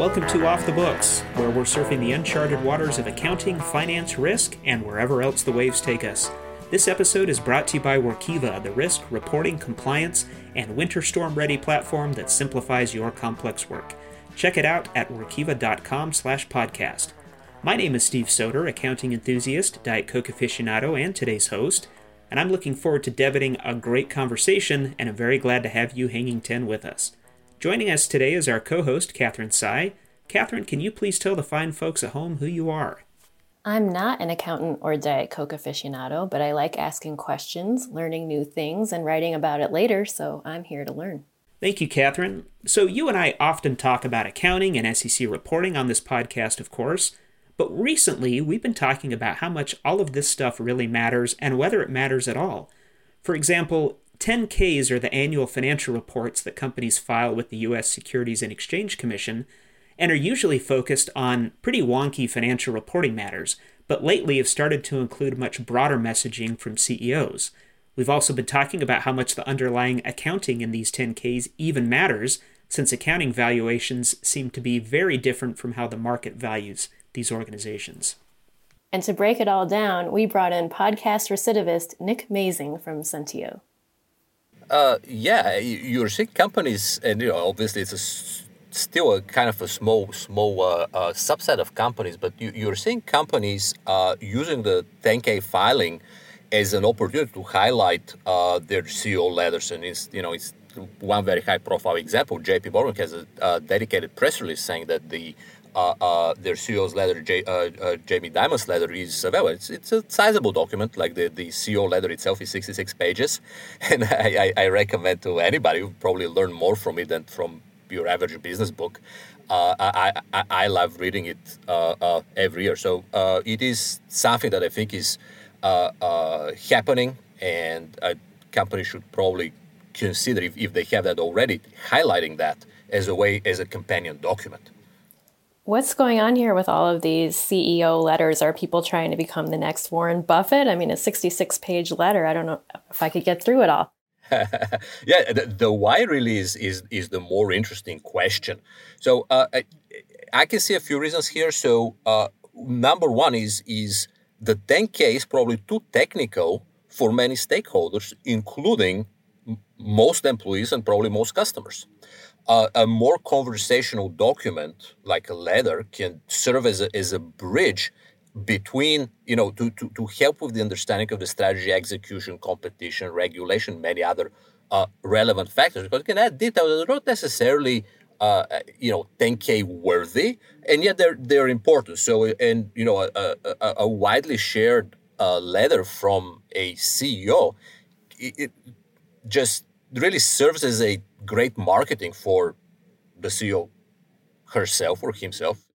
Welcome to Off the Books, where we're surfing the uncharted waters of accounting, finance, risk, and wherever else the waves take us. This episode is brought to you by Workiva, the risk, reporting, compliance, and winter storm ready platform that simplifies your complex work. Check it out at workiva.com slash podcast. My name is Steve Soter, accounting enthusiast, Diet Coke aficionado, and today's host, and I'm looking forward to debating a great conversation, and I'm very glad to have you hanging 10 with us. Joining us today is our co host, Catherine Sy. Catherine, can you please tell the fine folks at home who you are? I'm not an accountant or Diet Coke aficionado, but I like asking questions, learning new things, and writing about it later, so I'm here to learn. Thank you, Catherine. So, you and I often talk about accounting and SEC reporting on this podcast, of course, but recently we've been talking about how much all of this stuff really matters and whether it matters at all. For example, 10Ks are the annual financial reports that companies file with the U.S. Securities and Exchange Commission and are usually focused on pretty wonky financial reporting matters, but lately have started to include much broader messaging from CEOs. We've also been talking about how much the underlying accounting in these 10Ks even matters, since accounting valuations seem to be very different from how the market values these organizations. And to break it all down, we brought in podcast recidivist Nick Mazing from Sentieo. Uh, yeah, you're seeing companies, and you know, obviously it's a, still a kind of a small, small uh, uh, subset of companies, but you, are seeing companies uh, using the 10K filing as an opportunity to highlight uh, their CEO letters, and it's you know it's one very high-profile example. J.P. Morgan has a, a dedicated press release saying that the uh, uh, their CEO's letter, J, uh, uh, Jamie Dimon's letter, is well, it's, it's a sizable document. Like the, the CEO letter itself is 66 pages, and I, I, I recommend to anybody who probably learn more from it than from your average business book. Uh, I, I, I love reading it uh, every year. So it is something that I think is happening, and a company should probably consider if, if they have that already, highlighting that as a way as a companion document. What's going on here with all of these CEO letters? Are people trying to become the next Warren Buffett? I mean, a 66 page letter, I don't know if I could get through it all. yeah, the, the, why really is, is, is the more interesting question. So uh, I, I, can see a few reasons here. So uh, number one is, is the 10K is probably too technical for many stakeholders, including most employees and probably most customers uh, a more conversational document like a letter can serve as a, as a bridge between you know to, to, to help with the understanding of the strategy execution competition regulation many other uh, relevant factors because it can add details that are not necessarily uh, you know 10k worthy and yet they're they're important. So and you know a, a, a widely shared uh, letter from a ceo it, it just really serves as a great marketing for the CEO herself or himself.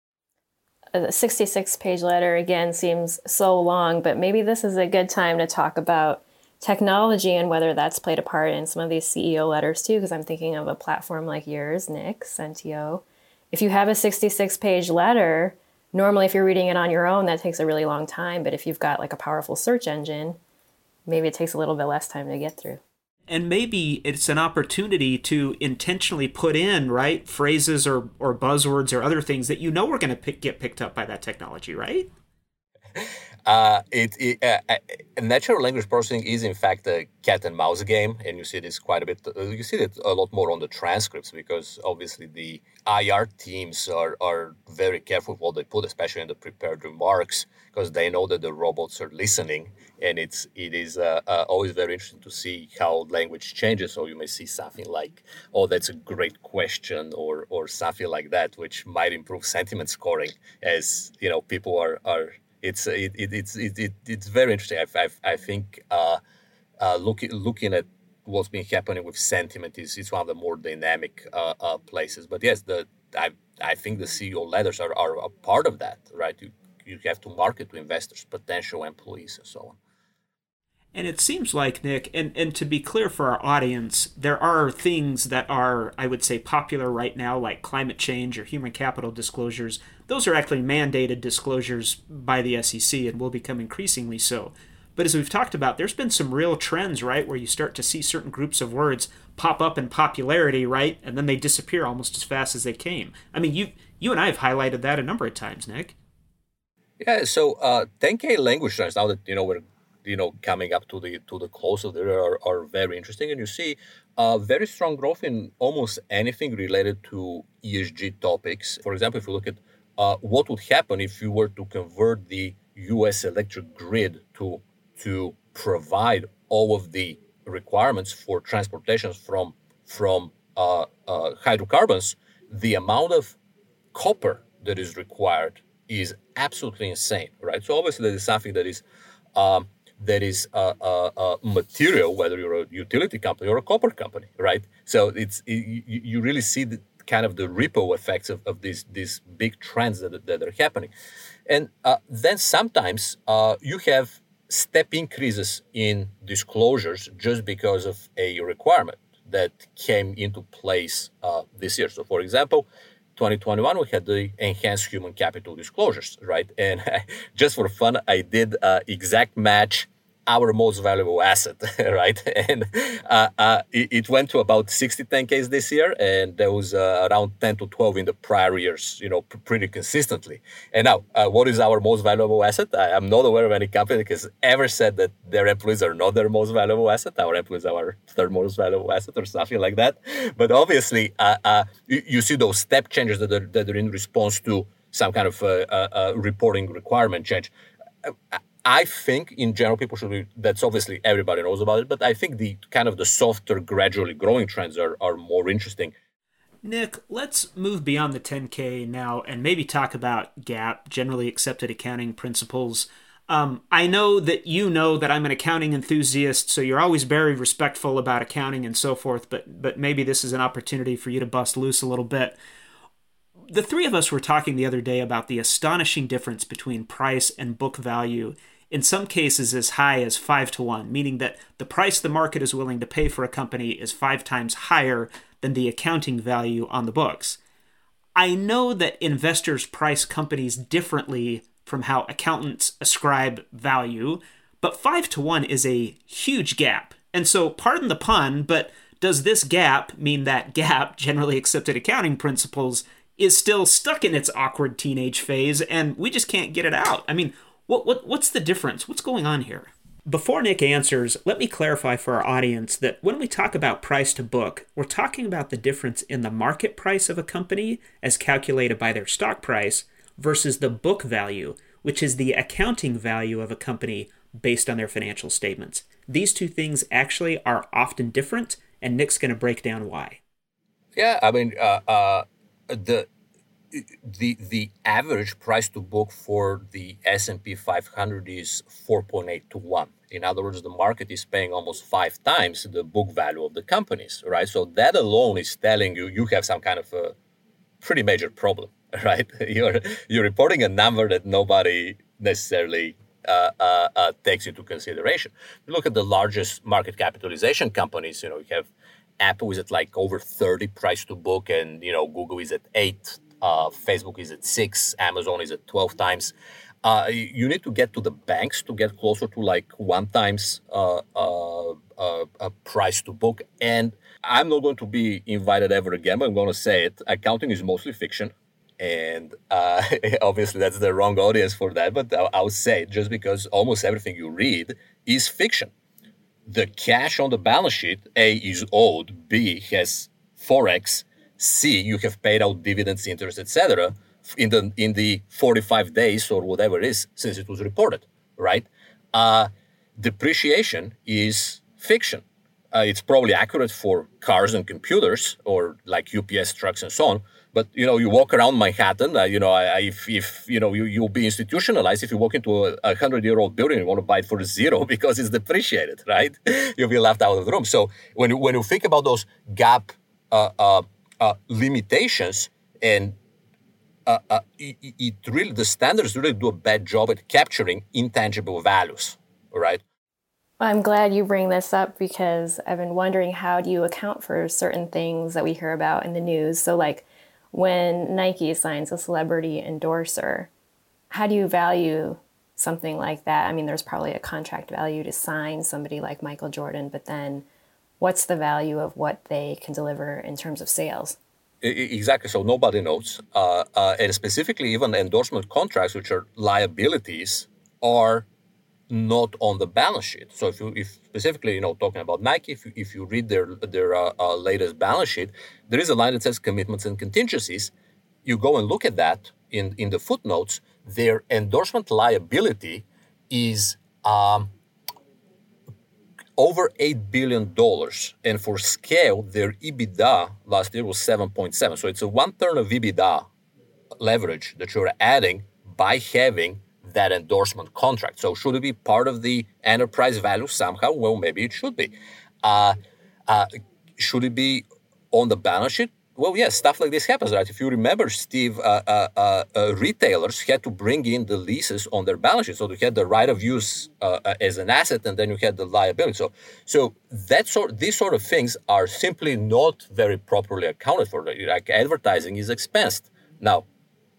A 66 page letter again seems so long, but maybe this is a good time to talk about technology and whether that's played a part in some of these CEO letters too, because I'm thinking of a platform like yours, Nick, Sentieo. If you have a 66 page letter, normally if you're reading it on your own, that takes a really long time. But if you've got like a powerful search engine, maybe it takes a little bit less time to get through and maybe it's an opportunity to intentionally put in right phrases or, or buzzwords or other things that you know are going to pick, get picked up by that technology right uh, it, it uh, natural language processing is in fact a cat and mouse game, and you see this quite a bit. Uh, you see it a lot more on the transcripts because obviously the IR teams are, are very careful what they put, especially in the prepared remarks, because they know that the robots are listening, and it's it is uh, uh, always very interesting to see how language changes. So you may see something like, "Oh, that's a great question," or or something like that, which might improve sentiment scoring as you know people are are it's it, it, it's it, it, it's very interesting. I, I, I think uh, uh, looking looking at what's been happening with sentiment is it's one of the more dynamic uh, uh, places. But yes, the I I think the CEO letters are, are a part of that, right? You you have to market to investors, potential employees, and so on. And it seems like, Nick, and, and to be clear for our audience, there are things that are, I would say, popular right now, like climate change or human capital disclosures. Those are actually mandated disclosures by the SEC and will become increasingly so. But as we've talked about, there's been some real trends, right, where you start to see certain groups of words pop up in popularity, right, and then they disappear almost as fast as they came. I mean, you you and I have highlighted that a number of times, Nick. Yeah, so uh, 10K language trends now that you know we're you know coming up to the to the close of the year are, are very interesting, and you see uh, very strong growth in almost anything related to ESG topics. For example, if you look at uh, what would happen if you were to convert the U.S. electric grid to to provide all of the requirements for transportation from from uh, uh, hydrocarbons, the amount of copper that is required is absolutely insane, right? So obviously, that is something that is um, that is a, a, a, material, whether you're a utility company or a copper company, right? So it's it, you really see the kind of the ripple effects of, of these these big trends that, that are happening, and uh, then sometimes uh, you have step increases in disclosures just because of a requirement that came into place uh, this year. So, for example, 2021 we had the enhanced human capital disclosures right and just for fun i did uh, exact match our most valuable asset, right? And uh, uh, it, went to about 60 10Ks this year, and there was uh, around 10 to 12 in the prior years, you know, pr- pretty consistently. And now, uh, what is our most valuable asset? I, am not aware of any company that has ever said that their employees are not their most valuable asset. Our employees are our third most valuable asset, or something like that. But obviously, uh, uh, you, you, see those step changes that are, that are in response to some kind of reporting requirement change. I think in general people should be that's obviously everybody knows about it, but I think the kind of the softer, gradually growing trends are, are more interesting. Nick, let's move beyond the 10K now and maybe talk about GAAP, generally accepted accounting principles. Um, I know that you know that I'm an accounting enthusiast, so you're always very respectful about accounting and so forth, but but maybe this is an opportunity for you to bust loose a little bit. The three of us were talking the other day about the astonishing difference between price and book value in some cases as high as 5 to 1, meaning that the price the market is willing to pay for a company is five times higher than the accounting value on the books. I know that investors price companies differently from how accountants ascribe value, but 5 to 1 is a huge gap. And so, pardon the pun, but does this gap mean that GAAP, generally accepted accounting principles, is still stuck in its awkward teenage phase and we just can't get it out? I mean, what, what, what's the difference? What's going on here? Before Nick answers, let me clarify for our audience that when we talk about price to book, we're talking about the difference in the market price of a company as calculated by their stock price versus the book value, which is the accounting value of a company based on their financial statements. These two things actually are often different, and Nick's going to break down why. Yeah, I mean, uh, uh, the the the average price to book for the S&P 500 is 4.8 to 1. In other words, the market is paying almost five times the book value of the companies, right? So that alone is telling you you have some kind of a pretty major problem, right? You're you're reporting a number that nobody necessarily uh, uh, uh, takes into consideration. You look at the largest market capitalization companies. You know, you have Apple is at like over 30 price to book, and you know Google is at eight uh, Facebook is at six, Amazon is at 12 times. Uh, you need to get to the banks to get closer to like one times uh, uh, uh price to book. And I'm not going to be invited ever again, but I'm going to say it. Accounting is mostly fiction. And uh, obviously, that's the wrong audience for that. But I'll, I'll say it just because almost everything you read is fiction. The cash on the balance sheet, A, is owed, B, has Forex, C, you have paid out dividends, interest, etc. in the in the 45 days or whatever it is since it was reported, right? Uh, depreciation is fiction. Uh, it's probably accurate for cars and computers or like UPS trucks and so on. But you know, you walk around Manhattan. Uh, you know, I, if if you know you you'll be institutionalized if you walk into a, a hundred year old building and you want to buy it for zero because it's depreciated, right? You'll be left out of the room. So when when you think about those GAAP uh, uh limitations and uh, uh, it, it, really the standards really do a bad job at capturing intangible values right i'm glad you bring this up because i've been wondering how do you account for certain things that we hear about in the news so like when nike signs a celebrity endorser how do you value something like that? I mean, there's probably a contract value to sign somebody like Michael Jordan, but then what's the value of what they can deliver in terms of sales? Exactly. So nobody knows. Uh, uh, and specifically, even endorsement contracts, which are liabilities, are not on the balance sheet. So if you, if specifically, you know, talking about Nike, if you, if you read their their uh, uh, latest balance sheet, there is a line that says commitments and contingencies. You go and look at that in in the footnotes. Their endorsement liability is um, over $8 billion. And for scale, their EBITDA last year was 7.7. So it's a one turn of EBITDA leverage that you're adding by having that endorsement contract. So should it be part of the enterprise value somehow? Well, maybe it should be. Uh, uh, should it be on the balance sheet? Well, yes, stuff like this happens, right? If you remember, Steve, uh, uh, uh, uh, retailers had to bring in the leases on their balance sheet. So they had the right of use uh, uh, as an asset, and then you had the liability. So, so that sort, these sort of things are simply not very properly accounted for. Like advertising is expensed. Now,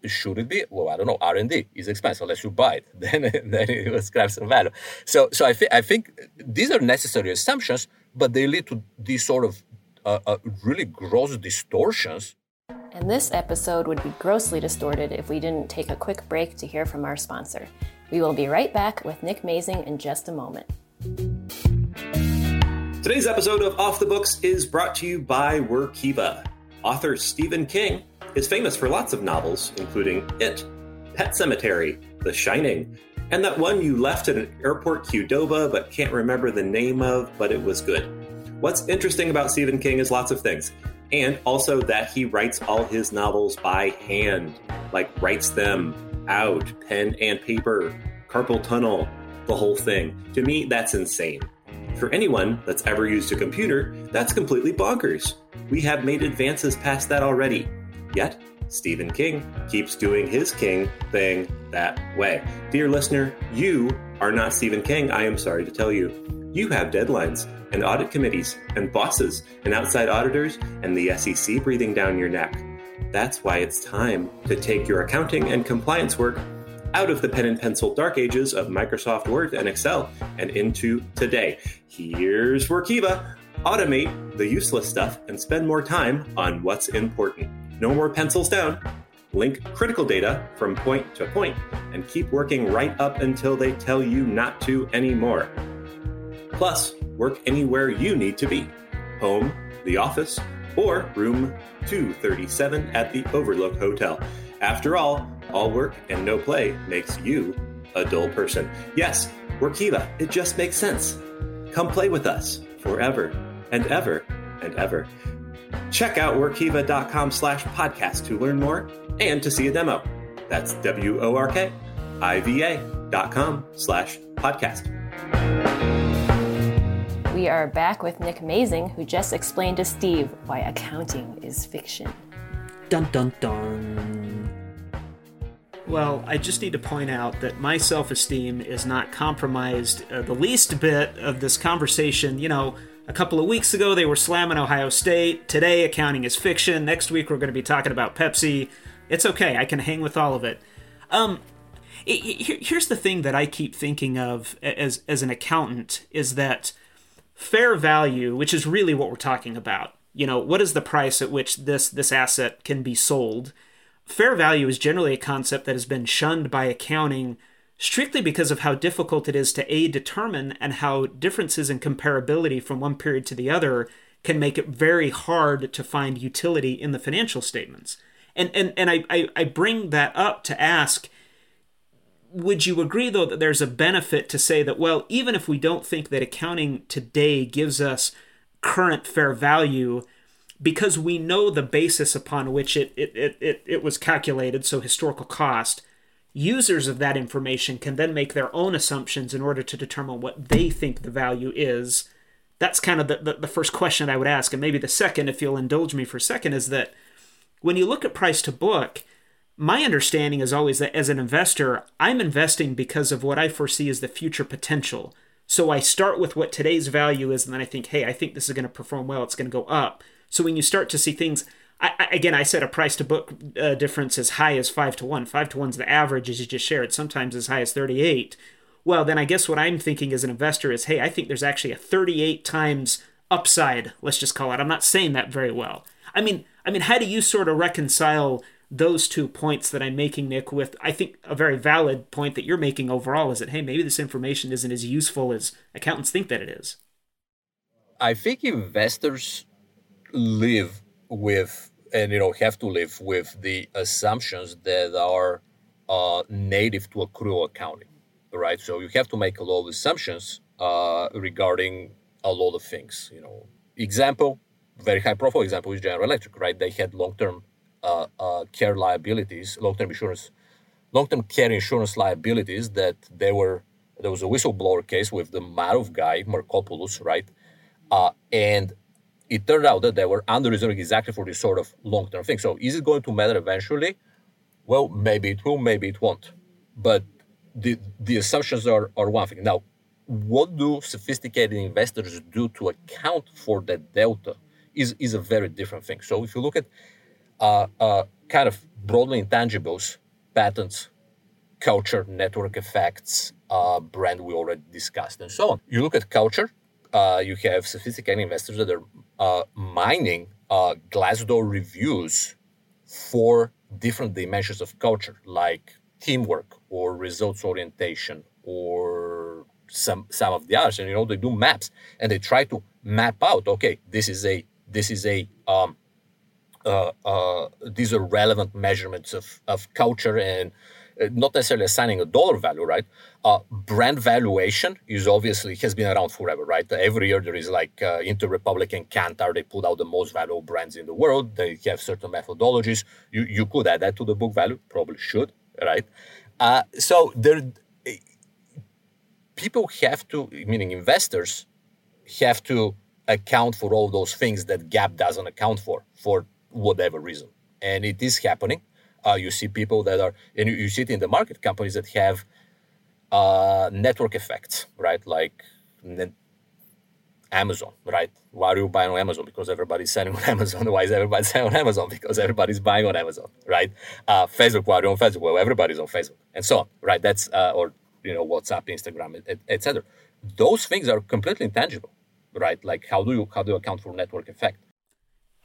should it be? Well, I don't know. R and D is expensive unless you buy it. Then, then it will some value. So, so I, th- I think these are necessary assumptions, but they lead to these sort of uh, uh, really gross distortions. And this episode would be grossly distorted if we didn't take a quick break to hear from our sponsor. We will be right back with Nick Mazing in just a moment. Today's episode of Off the Books is brought to you by Workiva. Author Stephen King is famous for lots of novels, including It, Pet Sematary, The Shining, and that one you left at an airport Qdoba but can't remember the name of, but it was good. What's interesting about Stephen King is lots of things, and also that he writes all his novels by hand, like writes them out, pen and paper, carpal tunnel, the whole thing. To me, that's insane. For anyone that's ever used a computer, that's completely bonkers. We have made advances past that already. Yet, Stephen King keeps doing his King thing that way. Dear listener, you are not Stephen King, I am sorry to tell you. You have deadlines and audit committees and bosses and outside auditors and the SEC breathing down your neck. That's why it's time to take your accounting and compliance work out of the pen and pencil dark ages of Microsoft Word and Excel and into today. Here's Workiva. Automate the useless stuff and spend more time on what's important. No more pencils down. Link critical data from point to point and keep working right up until they tell you not to anymore. Plus, work anywhere you need to be home, the office, or room 237 at the Overlook Hotel. After all, all work and no play makes you a dull person. Yes, Workiva, it just makes sense. Come play with us forever and ever and ever. Check out workiva.com slash podcast to learn more and to see a demo. That's W-O-R-K-I-V-A dot com slash podcast. We are back with Nick Mazing, who just explained to Steve why accounting is fiction. Dun dun dun. Well, I just need to point out that my self esteem is not compromised uh, the least bit of this conversation. You know, a couple of weeks ago they were slamming Ohio State. Today, accounting is fiction. Next week, we're going to be talking about Pepsi. It's okay, I can hang with all of it. Um, it, it, here's the thing that I keep thinking of as, as an accountant is that fair value, which is really what we're talking about, you know, what is the price at which this, this asset can be sold? Fair value is generally a concept that has been shunned by accounting strictly because of how difficult it is to A, determine, and how differences in comparability from one period to the other can make it very hard to find utility in the financial statements. And, and, and I, I, I bring that up to ask would you agree though that there's a benefit to say that well even if we don't think that accounting today gives us current fair value because we know the basis upon which it, it, it, it, it was calculated so historical cost users of that information can then make their own assumptions in order to determine what they think the value is. That's kind of the, the, the, first question I would ask. And maybe the second, if you'll indulge me for a second, is that when you look at price to book, my understanding is always that as an investor, I'm investing because of what I foresee as the future potential. So I start with what today's value is, and then I think, hey, I think this is going to perform well, it's going to go up. So when you start to see things I, again, I said a price to book uh, difference as high as five to one. Five to one's the average, as you just shared. Sometimes as high as thirty-eight. Well, then I guess what I'm thinking as an investor is, hey, I think there's actually a thirty-eight times upside. Let's just call it. I'm not saying that very well. I mean, I mean, how do you sort of reconcile those two points that I'm making, Nick, with I think a very valid point that you're making overall is that hey, maybe this information isn't as useful as accountants think that it is. I think investors live with and you know have to live with the assumptions that are uh, native to accrual accounting, right? So you have to make a lot of assumptions uh, regarding a lot of things. You know, example, very high profile example is General Electric, right? They had long term care liabilities, long term insurance, long term care insurance liabilities that they were. There was a whistleblower case with the Madoff guy, Markopolos, right? Uh, and it turned out that they were under reserving exactly for this sort of long term thing. So is it going to matter eventually? Well, maybe it will, maybe it won't. But the the assumptions are, are one thing. Now, what do sophisticated investors do to account for that delta is, is a very different thing. So if you look at uh, uh, kind of broadly intangibles, patents, culture, network effects, uh, brand we already discussed, and so on. You look at culture, uh, you have sophisticated investors that are uh, mining uh, Glassdoor reviews for different dimensions of culture, like teamwork or results orientation or some some of the others. And you know they do maps and they try to map out. Okay, this is a this is a um, uh, uh, these are relevant measurements of, of culture and uh, not necessarily assigning a dollar value, right? Uh, brand valuation is obviously has been around forever, right? Every year there is like uh, Interrepublic and Kantar, they put out the most valuable brands in the world. They have certain methodologies. You you could add that to the book value, probably should, right? Uh, so there, people have to, meaning investors, have to account for all those things that GAAP doesn't account for for whatever reason, and it is happening uh, you see people that are, and you, you, see it in the market, companies that have uh, network effects, right? Like net, Amazon, right? Why are you buying on Amazon? Because everybody's selling on Amazon. Why is everybody selling on Amazon? Because everybody's buying on Amazon, right? Uh, Facebook, why are you on Facebook? Well, everybody's on Facebook, and so on, right? That's uh, or you know WhatsApp, Instagram, etc. Et Those things are completely intangible, right? Like how do you how do you account for network effect?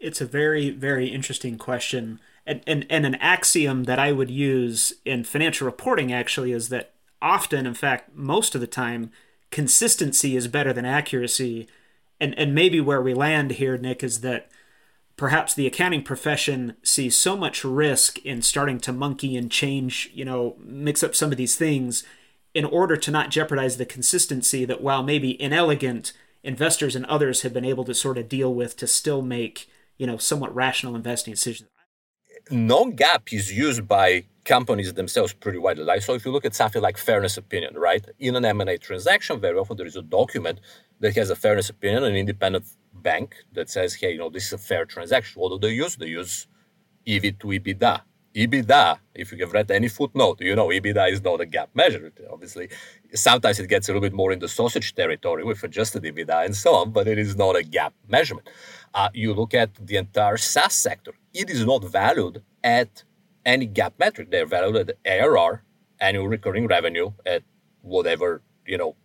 It's a very very interesting question and, and, and an axiom that I would use in financial reporting actually is that often, in fact, most of the time, consistency is better than accuracy. And, and maybe where we land here, Nick, is that perhaps the accounting profession sees so much risk in starting to monkey and change, you know, mix up some of these things in order to not jeopardize the consistency that while maybe inelegant, investors and others have been able to sort of deal with to still make, you know, somewhat rational investing decisions non-GAAP is used by companies themselves pretty widely. So if you look at something like fairness opinion, right? In an M&A transaction, very often there is a document that has a fairness opinion, an independent bank that says, hey, you know, this is a fair transaction. What do they use? They use EV to EBITDA. EBITDA, if you have read any footnote, you know EBITDA is not a GAAP measure. Obviously, sometimes it gets a little bit more in the sausage territory with adjusted EBITDA and so on, but it is not a GAAP measurement. Uh, you look at the entire SaaS sector, it is not valued at any GAAP metric. They're valued at ARR, annual recurring revenue, at whatever, you know,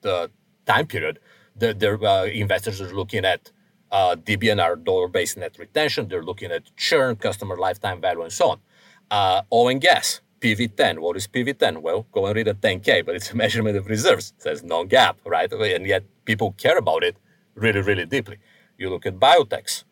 the time period. The, their uh, investors are looking at uh, DBNR, dollar-based net retention. They're looking at churn, customer lifetime value, and so on. Uh, oil and gas, PV10. What is PV10? Well, go and read a 10K, but it's a measurement of reserves. It says non-GAAP, right? And yet people care about it really, really deeply. You look at biotechs,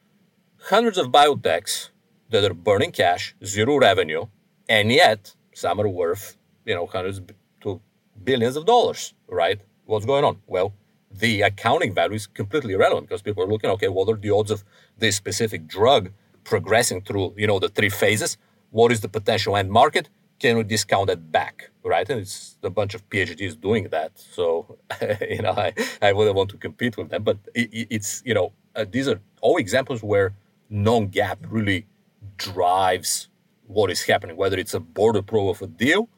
hundreds of biotechs that are burning cash, zero revenue, and yet some are worth, you know, hundreds to billions of dollars, right? What's going on? Well, the accounting value is completely irrelevant because people are looking, okay, what are the odds of this specific drug progressing through, you know, the three phases? What is the potential end market? Can we discount that back, right? And it's a bunch of PhDs doing that. So, you know, I, I wouldn't want to compete with them, but it, it's, you know, uh, these are all examples where non-GAAP really drives what is happening, whether it's a board approval of a deal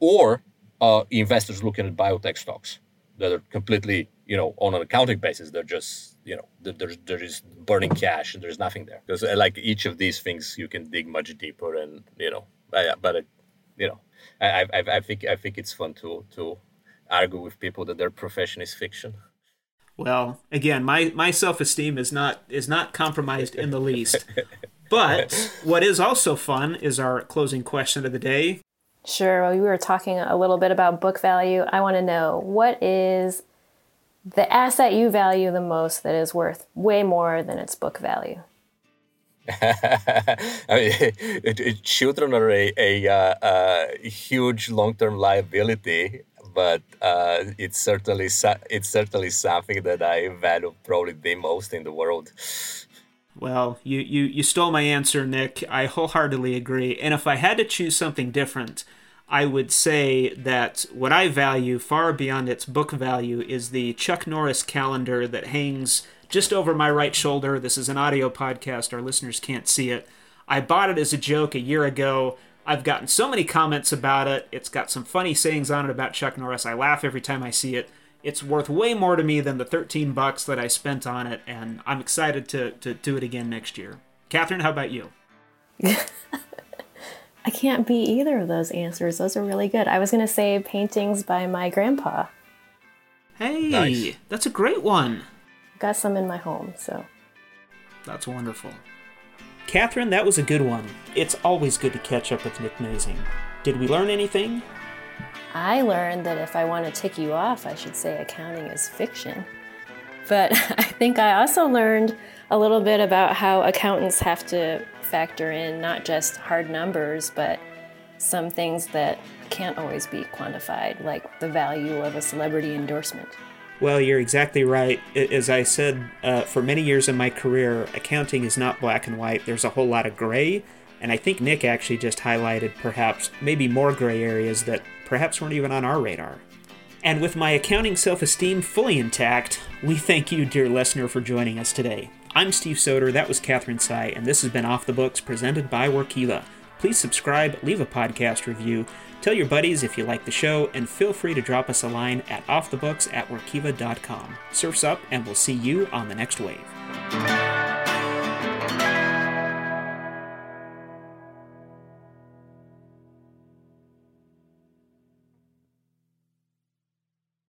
or uh, investors looking at biotech stocks that are completely, you know, on an accounting basis, they're just you know there's there is burning cash and there's nothing there because like each of these things you can dig much deeper and you know but it, you know I, I I think I think it's fun to to argue with people that their profession is fiction. Well, again, my, my self esteem is not is not compromised in the least. But what is also fun is our closing question of the day. Sure. Well, we were talking a little bit about book value. I want to know what is the asset you value the most that is worth way more than its book value? I mean, children are a, a, uh, a huge long-term liability, but uh, it's certainly it's certainly something that I value probably the most in the world. Well, you, you, you stole my answer, Nick. I wholeheartedly agree. And if I had to choose something different, I would say that what I value far beyond its book value is the Chuck Norris calendar that hangs just over my right shoulder. This is an audio podcast, our listeners can't see it. I bought it as a joke a year ago. I've gotten so many comments about it. It's got some funny sayings on it about Chuck Norris. I laugh every time I see it it's worth way more to me than the 13 bucks that I spent on it, and I'm excited to, to do it again next year. Catherine, how about you? I can't beat either of those answers. Those are really good. I was going to say paintings by my grandpa. Hey, nice. that's a great one. Got some in my home, so. That's wonderful. Catherine, that was a good one. It's always good to catch up with Nick Mazing. Did we learn anything? I learned that if I want to tick you off, I should say accounting is fiction. But I think I also learned a little bit about how accountants have to factor in not just hard numbers, but some things that can't always be quantified, like the value of a celebrity endorsement. Well, you're exactly right. As I said, uh, for many years in my career, accounting is not black and white. There's a whole lot of gray, and I think Nick actually just highlighted perhaps maybe more gray areas that perhaps weren't even on our radar. And with my accounting self esteem fully intact, we thank you, dear listener, for joining us today. I'm Steve Soter, that was Catherine Sy, and this has been Off the Books presented by Workiva. Please subscribe, leave a podcast review, tell your buddies if you like the show, and feel free to drop us a line at offthebooks at workiva.com. Surfs up, and we'll see you on the next wave.